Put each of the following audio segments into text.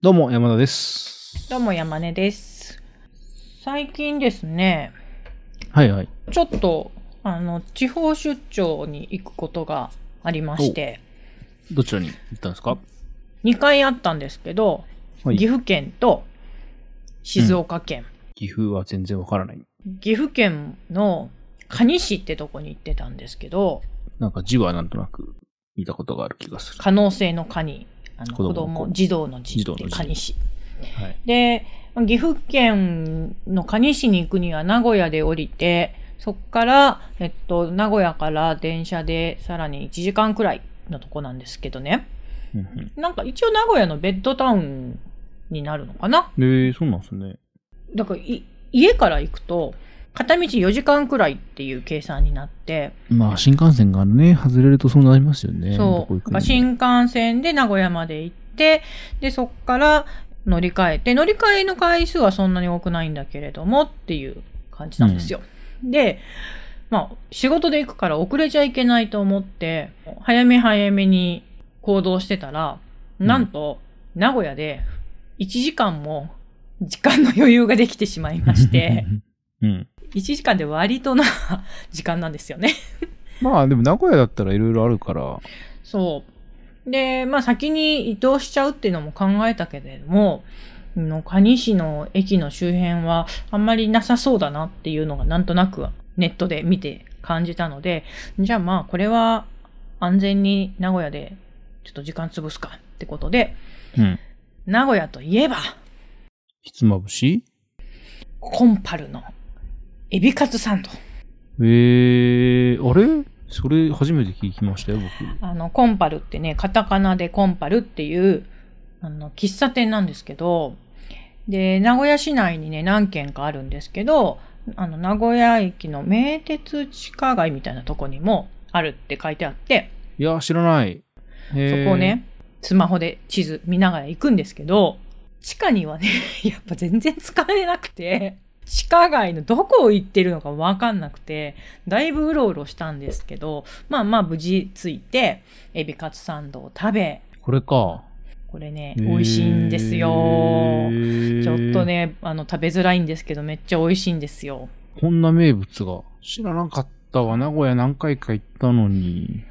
どうも、山田です。どうも山根です。最近ですね、はいはい。ちょっとあの地方出張に行くことがありまして、どちらに行ったんですか？2回あったんですけど、はい岐阜県と静岡県。岐阜は全然わからない。岐阜県の蟹市ってとこに行ってたんですけど、なんか字はなんとなく見たことがある気がする。可能性の蟹に、あの子供児童の児って蟹市。はい。で、岐阜県の蟹市に行くには名古屋で降りて、そこから、えっと、名古屋から電車でさらに1時間くらいのとこなんですけどね。なんか一応名古屋のベッドタウンになるのかなえー、そうなんですね。だからい家から行くと、片道4時間くらいっていう計算になって、まあ、新幹線がね、外れるとそうなりますよね。どそう。新幹線で名古屋まで行って、で、そこから乗り換えて、乗り換えの回数はそんなに多くないんだけれどもっていう感じなんですよ。で、まあ、仕事で行くから遅れちゃいけないと思って、早め早めに行動してたら、なんと、名古屋で1時間も時間の余裕ができてしまいまして、うん。1時間で割とな 時間なんですよね。まあ、でも名古屋だったらいろいろあるから、そう。で、まあ先に移動しちゃうっていうのも考えたけれども、の蟹市の駅の周辺はあんまりなさそうだなっていうのがなんとなくネットで見て感じたので、じゃあまあこれは安全に名古屋でちょっと時間潰すかってことで、うん。名古屋といえばひつまぶし？コンパルのエビカツサンド。えー、あれ？それ初めて聞きましたよ、僕。あの、コンパルってね、カタカナでコンパルっていう、あの、喫茶店なんですけど、で、名古屋市内にね、何軒かあるんですけど、あの、名古屋駅の名鉄地下街みたいなとこにもあるって書いてあって、いや、知らない。そこをね、スマホで地図見ながら行くんですけど、地下にはね、やっぱ全然使えなくて、地下街のどこを行ってるのかわかんなくて、だいぶうろうろしたんですけど、まあまあ無事着いて、エビカツサンドを食べ、これか。これね、美味しいんですよ。ちょっと。ね、あの、食べづらいんですけど、めっちゃ美味しいんですよ。こんな名物が。知らなかったわ。名古屋何回か行ったのに。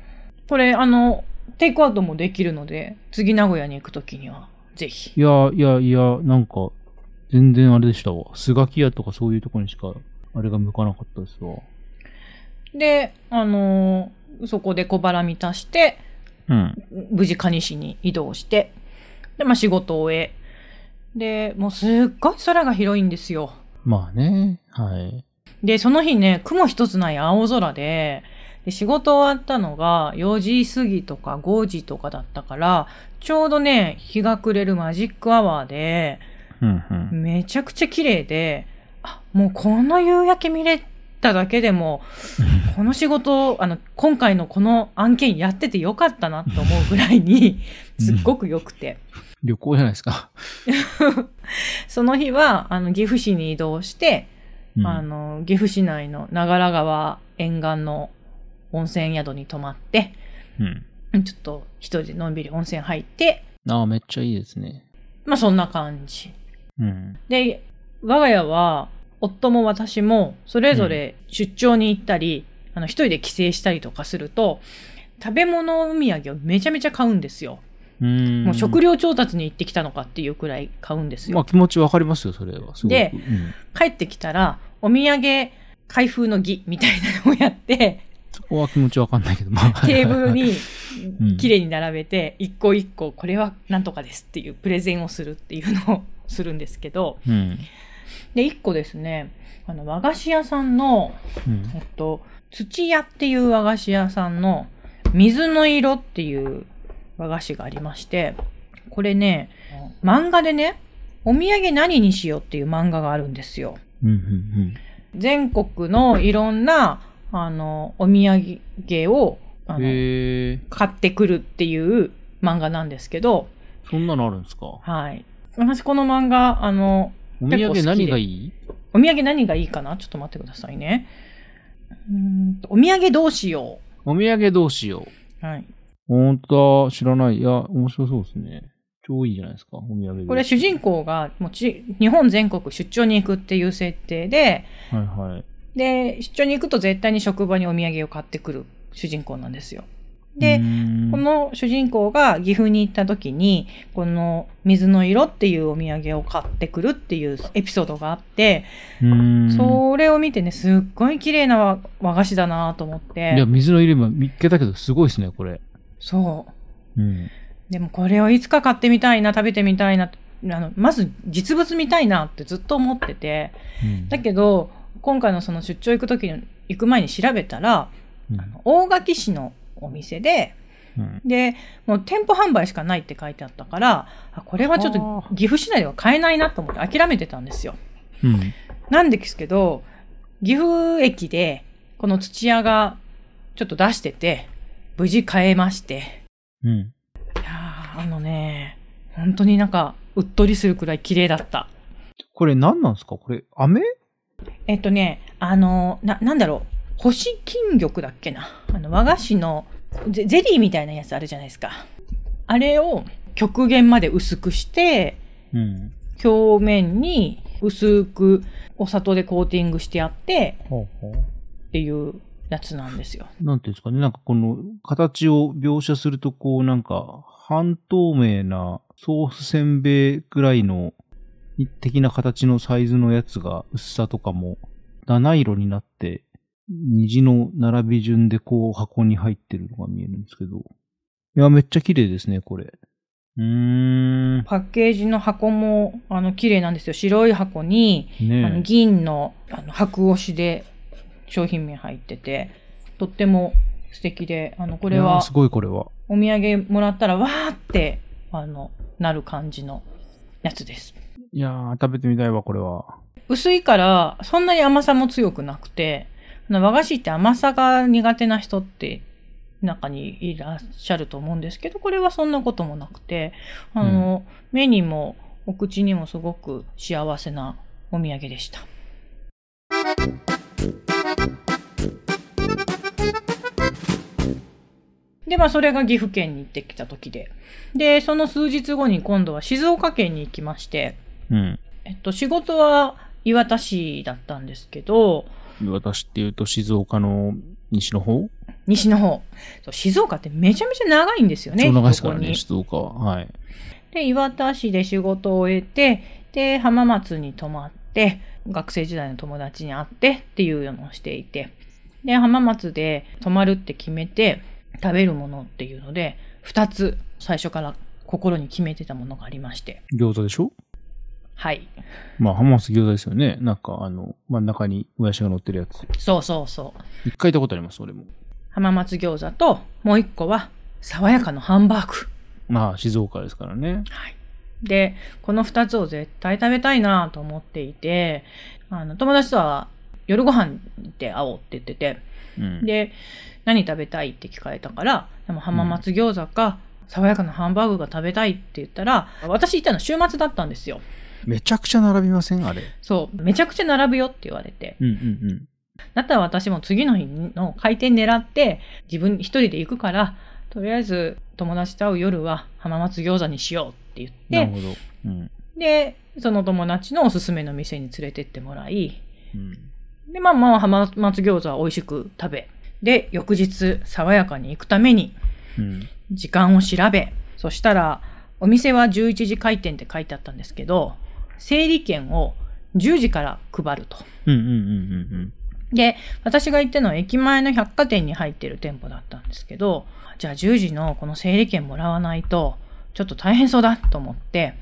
これ、あの、テイクアウトもできるので、次名古屋に行くときには、ぜひ。いや、いや、いや、なんか、全然あれでしたわ。スガキ屋とかそういうとこにしか、あれが向かなかったですわ。で、あのーそこで小腹満たして、うん。無事蟹市に移動して、で、まあ仕事を終え、で、もうすっごい空が広いんですよ。まあね。はい。で、その日ね、雲一つない青空で、で仕事終わったのが4時過ぎとか5時とかだったから、ちょうどね、日が暮れるマジックアワーで、うんうん。めちゃくちゃ綺麗で、あ、もうこの夕焼け見れただけでも、この仕事、あの、今回のこの案件やっててよかったなと思うぐらいに、すっごく良くて。旅行じゃないですか。その日は、あの、岐阜市に移動して、うんあの、岐阜市内の長良川沿岸の温泉宿に泊まって、うん。ちょっと一人でのんびり温泉入って、ああ、めっちゃいいですね。まあそんな感じ。うん。で、我が家は、夫も私も、それぞれ出張に行ったり、あの、一人で帰省したりとかすると、食べ物お土産をめちゃめちゃ買うんですよ。う。もう食料調達に行ってきたのかっていうくらい買うんですよ。まあ気持ちわかりますよ、それは。でうん、帰ってきたら、お土産開封の儀みたいなのをやって、そこは気持ちわかんないけど、まあ。テーブルにうん綺麗に並べて、一個一個、これはなんとかですっていうプレゼンをするっていうのをするんですけど、うん。で、一個ですね、あの、和菓子屋さんの、うん。えっと、土屋っていう和菓子屋さんの水の色っていう和菓子がありまして、これね、漫画でね、お土産何にしようっていう漫画があるんですよ。うん。うん。全国のいろんな、あの、お土産を、あうん。の。買ってくるっていう漫画なんですけど、そんなのあるんですか？はい。私この漫画、あの、お土産何がいい？お土産何がいいかな？ちょっと待ってくださいね。うーんとお土産どうしよお土産どうしよう。はい。う。ほんとだ、知らない。いや、面白そうですね。超いいじゃないですか、お土産で。これ主人公がもうち日本全国出張に行くっていう設定で、はいはい。で、出張に行くと絶対に職場にお土産を買ってくる主人公なんですよ。でこの主人公が岐阜に行った時に、この水の色っていうお土産を買ってくるっていうエピソードがあって、それを見てね、すっごい綺麗な和和菓子だなと思っいや、て、水の色今見っけたけど、すごいですね、これ。そう。うん。でもこれをいつか買ってみたいな、食べてみたいな、あの、まず実物見たいなってずっと思ってて、うんだけど、今回のその出張行く時に、行く前に調べたら、うんあの大垣市のお店で、うんで、もう店舗販売しかないって書いてあったから、あこれはちょっとはあ岐阜市内では買えないなと思って諦めてたんですよ。うん。なんですけど、岐阜駅でこの土屋がちょっと出してて、無事買えまして。うん。いやーあのね、本当になんかうっとりするくらい綺麗だった。これ何なんですか？これ、飴？えっとね、あの、な、なんだろう。干し金玉だっけな？あの、和菓子のゼゼリーみたいなやつあるじゃないですか。あれを極限まで薄くして、うん。表面に薄くお砂糖でコーティングしてあってほうほう。っていうやつなんですよ。なんていうんですかね、なんかこの形を描写すると、こうなんか半透明なソースせんべいぐらいの的な形のサイズのやつが薄さとかも七色になって虹の並び順でこう箱に入ってるのが見えるんですけど。いや、めっちゃ綺麗ですね、これ。うーん。パッケージの箱もあの綺麗なんですよ。白い箱に、あのね銀のあの白押しで商品名入ってて、とっても素敵で、あの、ここれはすごいこれは。お土産もらったらわーって、あの、なる感じのやつです。いやー、食べてみたいわ、これは。薄いから、そんなに甘さも強くなくて、和菓子って甘さが苦手な人って中にいらっしゃると思うんですけど、これはそんなこともなくて、あの、目にもお口にもすごく幸せなお土産でした。で、まあ、それが岐阜県に行ってきた時で。で、その数日後に今度は静岡県に行きまして、うん。えっと、仕事は岩田市だったんですけど、私っていうと静岡の西の方？西の方。そう静岡ってめちゃめちゃ長いんですよね。そう長いですからね、静岡は。はい。で、岩田市で仕事を終えて、で、浜松に泊まって、学生時代の友達に会ってっていうのをしていて、で、浜松で泊まるって決めて、食べるものっていうので、二つ最初から心に決めてたものがありまして。餃子でしょ？はい。まあ、浜松餃子ですよね。なんか、あの、真ん中にもやしが乗ってるやつ。そうそうそう。一回行ったことあります、俺も。浜松餃子と、もう一個は、爽やかのハンバーグ。まあ、静岡ですからね。はい。で、この二つを絶対食べたいなと思っていて、あの、友達とは夜ご飯で会おうって言ってて、うん。で、何食べたいって聞かれたから、でも浜松餃子か、爽やかなハンバーグが食べたいって言ったら、私行ったの週末だったんですよ。めちゃくちゃ並びません？あれ。そう、めちゃくちゃ並ぶよって言われて。うんうんだったら私も次の日の開店狙って、自分一人で行くから、とりあえず友達と会う夜は浜松餃子にしようって言うん。なるって、ほど。うん。で、その友達のおすすめの店に連れてってもらい、うん。で、まあまあ浜松餃子は美味しく食べ、で、翌日爽やかに行くためにうん。時間を調べ、そしたら、お店は11時開店って書いてあったんですけど、整理券を10時から配ると。うんうんうんうんで、私が行ってるのは駅前の百貨店に入ってる店舗だったんですけど、じゃあ10時のこの整理券もらわないと、ちょっと大変そうだと思って、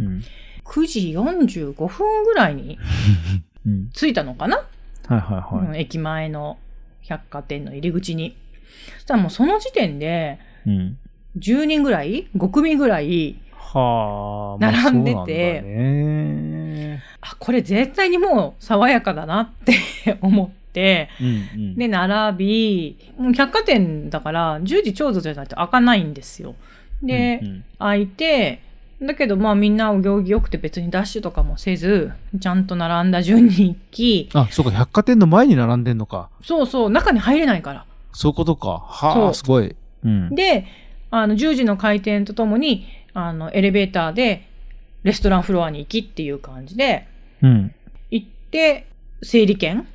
うん。うん。9時45分ぐらいに うん。着いたのかな、はいはいはい。うん駅前の百貨店の入り口に。そしたらもうその時点で、うん。10人ぐらい ?5 組ぐらい、はあ、並んでてまあそうなんだね。あ、これ絶対にもう爽やかだなって 思って、うんうん。で、並び、もう百貨店だから10時ちょうどじゃないと開かないんですよ。で、うんうん開いて、だけどまあみんなお行儀良くて別にダッシュとかもせず、ちゃんと並んだ順に行き、あ、そうか、百貨店の前に並んでんのか。そうそう、中に入れないから。そういうことか。はあ、すごい。うん。で、あの、10時の開店とともに、あの、エレベーターで、レストランフロアに行きっていう感じで、うん。行って、整理券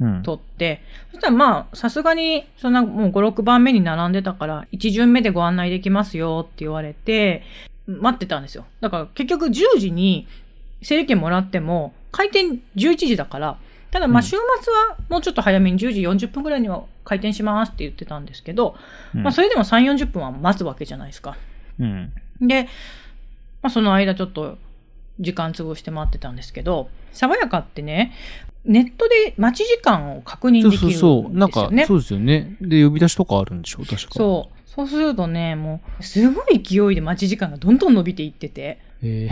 うん。取って、そしたらまあ、さすがに、そんなもう5、6番目に並んでたから、1巡目でご案内できますよって言われて、待ってたんですよ。だから結局10時に整理券もらっても、開店11時だから、ただまうんあ週末はもうちょっと早めに10時40分ぐらいには開店しますって言ってたんですけど、うんまあそれでも3、40分は待つわけじゃないですか。うん。で、まあ、その間ちょっと時間潰して待ってたんですけど、爽やかってね、ネットで待ち時間を確認そうできるんですよね。そうそう。なんか、そうですよね。で、呼び出しとかあるんでしょ？確か。そう。そうするとね、もう、すごい勢いで待ち時間がどんどん伸びていってて。え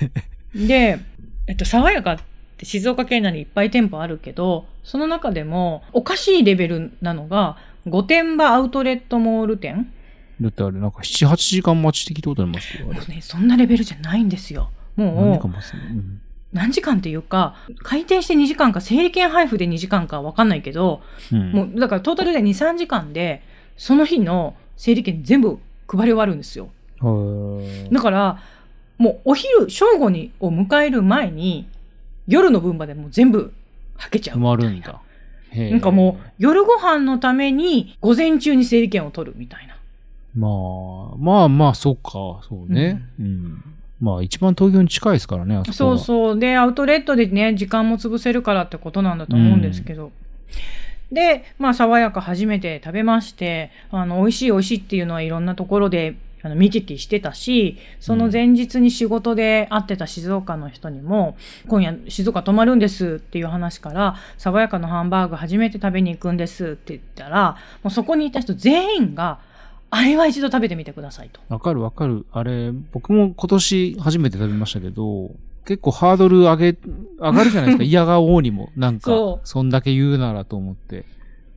で、えっと、爽やかって静岡県内にいっぱい店舗あるけど、その中でも、おかしいレベルなのが、御殿場アウトレットモール店だってあれ、なんか7、8時間待ち的ってことありますよ。ね、そんなレベルじゃないんですよ。もう何時間っていうか、開店して2時間か、整理券配布で2時間かわかんないけど、うん。もう、だからトータルで2、3時間で、その日の整理券全部配り終わるんですよ。だから、もうお昼、正午に、を迎える前に、夜の分までもう全部はけちゃう。埋まるんだ。なんかもう、夜ご飯のために、午前中に整理券を取るみたいな。まあ、まあまあ、そうか、そうね。うん。まあ、一番東京に近いですからね、あそ。そうそう。で、アウトレットでね、時間も潰せるからってことなんだと思うんですけど。で、まあ、爽やか初めて食べまして、あの、美味しい美味しいっていうのはいろんなところで、あの、見聞きしてたし、その前日に仕事で会ってた静岡の人にも、今夜静岡泊まるんですっていう話から、爽やかのハンバーグ初めて食べに行くんですって言ったら、もうそこにいた人全員が、あれは一度食べてみてくださいと。わかるわかる。あれ、僕も今年初めて食べましたけど、結構ハードル上げ、上がるじゃないですか。嫌がおうにも。なんかそ、そんだけ言うならと思って。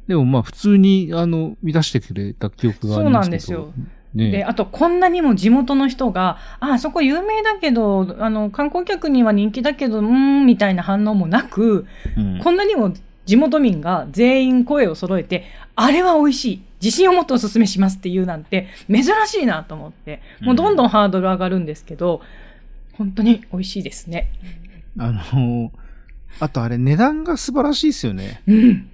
でもまあ普通に、あの、満たしてくれた記憶がありますけど。そうなんですよ。ねで、あとこんなにも地元の人が、あ、あそこ有名だけど、あの、観光客には人気だけど、うーん、みたいな反応もなく、うんこんなにも地元民が全員声を揃えて、あれは美味しい。自信を持ってお勧めしますっていうなんて、珍しいなと思って、もうどんどんハードル上がるんですけど、本当に美味しいですね。あの、あとあれ値段が素晴らしいですよね。うん。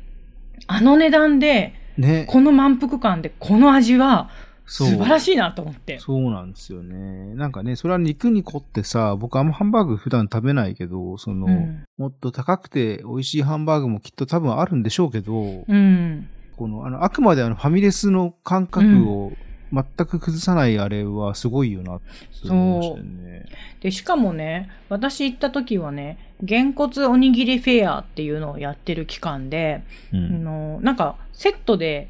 あの値段で、ね。この満腹感で、この味は、素晴らしいなと思って。そうなんですよね。なんかね、それは肉に凝ってさ、僕あんまハンバーグ普段食べないけど、その、うん。もっと高くて美味しいハンバーグもきっと多分あるんでしょうけど、うん。この、あの、あくまであのファミレスの感覚を全く崩さないあれはすごいよなって思いましたよね。で、しかもね、私行った時はね、げんこつおにぎりフェアっていうのをやってる期間で、あうん。の、なんか、セットで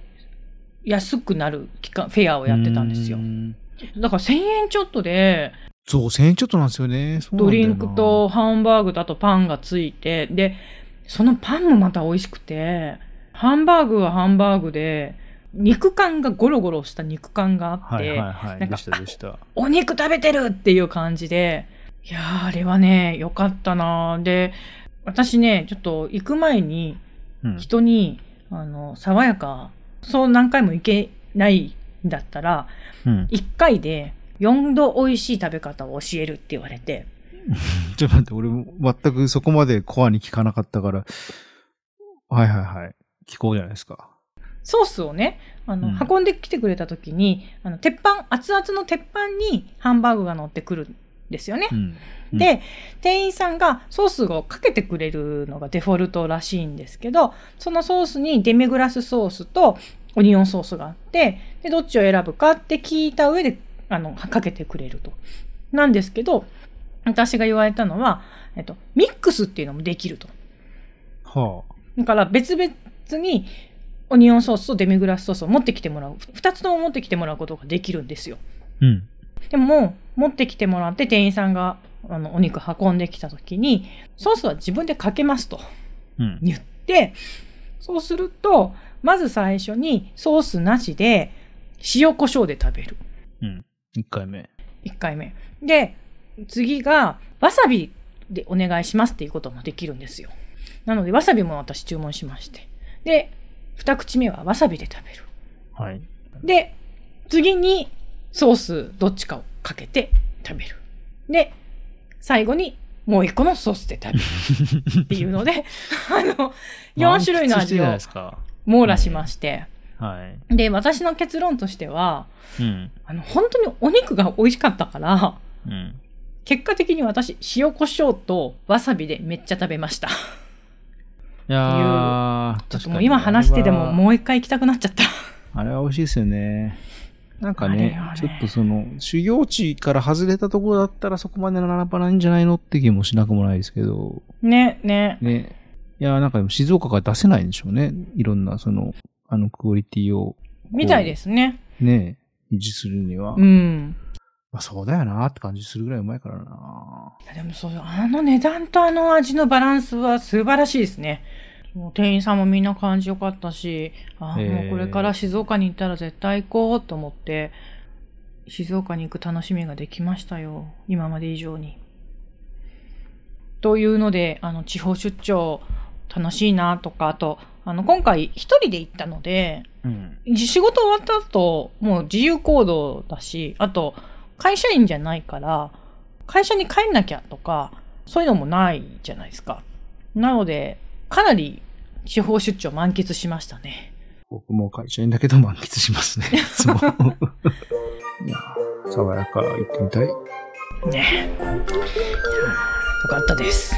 安くなる期間、フェアをやってたんですよう。んだから1000円ちょっとで、そう、1000円ちょっとなんですよね。ドリンクと、ハンバーグとあとパンがついて、で、そのパンもまた美味しくて、ハンバーグはハンバーグで、肉感がゴロゴロした肉感があって。なんか。お肉食べてるっていう感じで、いやー、あれはね、良かったなーで、私ね、ちょっと行く前にうん。人に、あの、爽やか、そう何回も行けないんだったら、うん。1回で4度美味しい食べ方を教えるって言われて、ちょっと待って、俺も全くそこまでコアに聞かなかったから、はいはいはい。聞こうじゃないですか。ソースをね、あの、うん運んできてくれた時に、あの、鉄板、熱々の鉄板にハンバーグが乗ってくるんですよね。うん。うんで、店員さんがソースをかけてくれるのがデフォルトらしいんですけど、そのソースにデミグラスソースとオニオンソースがあって、で、どっちを選ぶかって聞いた上で、あの、かけてくれると。なんですけど、私が言われたのは、えっと、ミックスっていうのもできると。はだから別々にオニオンソースとデミグラスソースを持ってきてもらう。二つとも持ってきてもらうことができるんですよ。あ。うん。でも、持ってきてもらって店員さんがあのお肉運んできた時に、ソースは自分でかけますとうん。言って、そうすると、まず最初にソースなしで塩コショウで食べる。うん。一回目。1回目。で、次がわさびでお願いしますっていうこともできるんですよ。なので、わさびも私注文しまして。で、二口目はわさびで食べる。はい。で、次にソースどっちかをかけて食べる。で、最後にもう一個のソースで食べるっていうので、あの、4種類の味を。網羅しまして。はい。で、私の結論としては、うん。あの、本当にお肉が美味しかったから、うん。結果的に私、塩コショウとわさびでめっちゃ食べました。いやー、ちょっともう今話しててももう一回行きたくなっちゃった。あれは美味しいですよね。なんかあれねちょっとその、修行地から外れたところだったらそこまで並ばないんじゃないのって気もしなくもないですけど、ね、ね。ね。いやー、なんかでも静岡から出せないんでしょうね。いろんな、その、あの、クオリティをみたいですね。ね、維持するには。うん。まあそうだよなーって感じするぐらいうまいからなでもそう、あの値段とあの味のバランスは素晴らしいですね。もう店員さんもみんな感じよかったし、あへーもうこれから静岡に行ったら絶対行こうと思って、静岡に行く楽しみができましたよ。今まで以上に。というので、あの、地方出張楽しいなとか、あと、あの、今回一人で行ったので、うん。仕事終わった後、もう自由行動だし、あと、会社員じゃないから、会社に帰んなきゃとか、そういうのもないじゃないですか。なので、かなり地方出張満喫しましたね。僕も会社員だけど満喫しますね。いつも。いやー爽やか行ってみたい。ねよかったです。